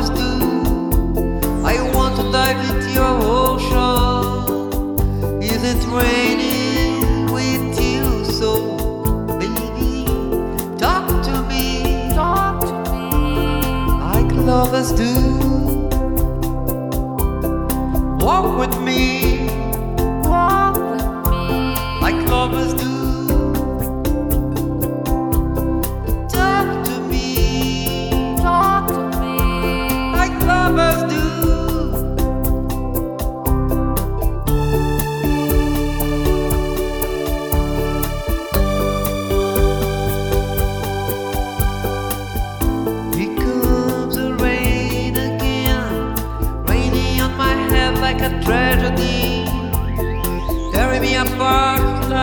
understood. I want to dive into your ocean. Is it raining with you? So, baby, talk to me. Talk to me. Like lovers do. Walk with me.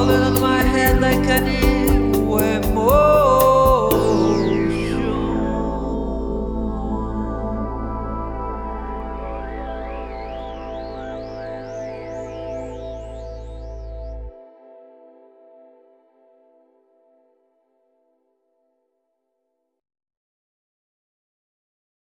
falling on my head like an angel.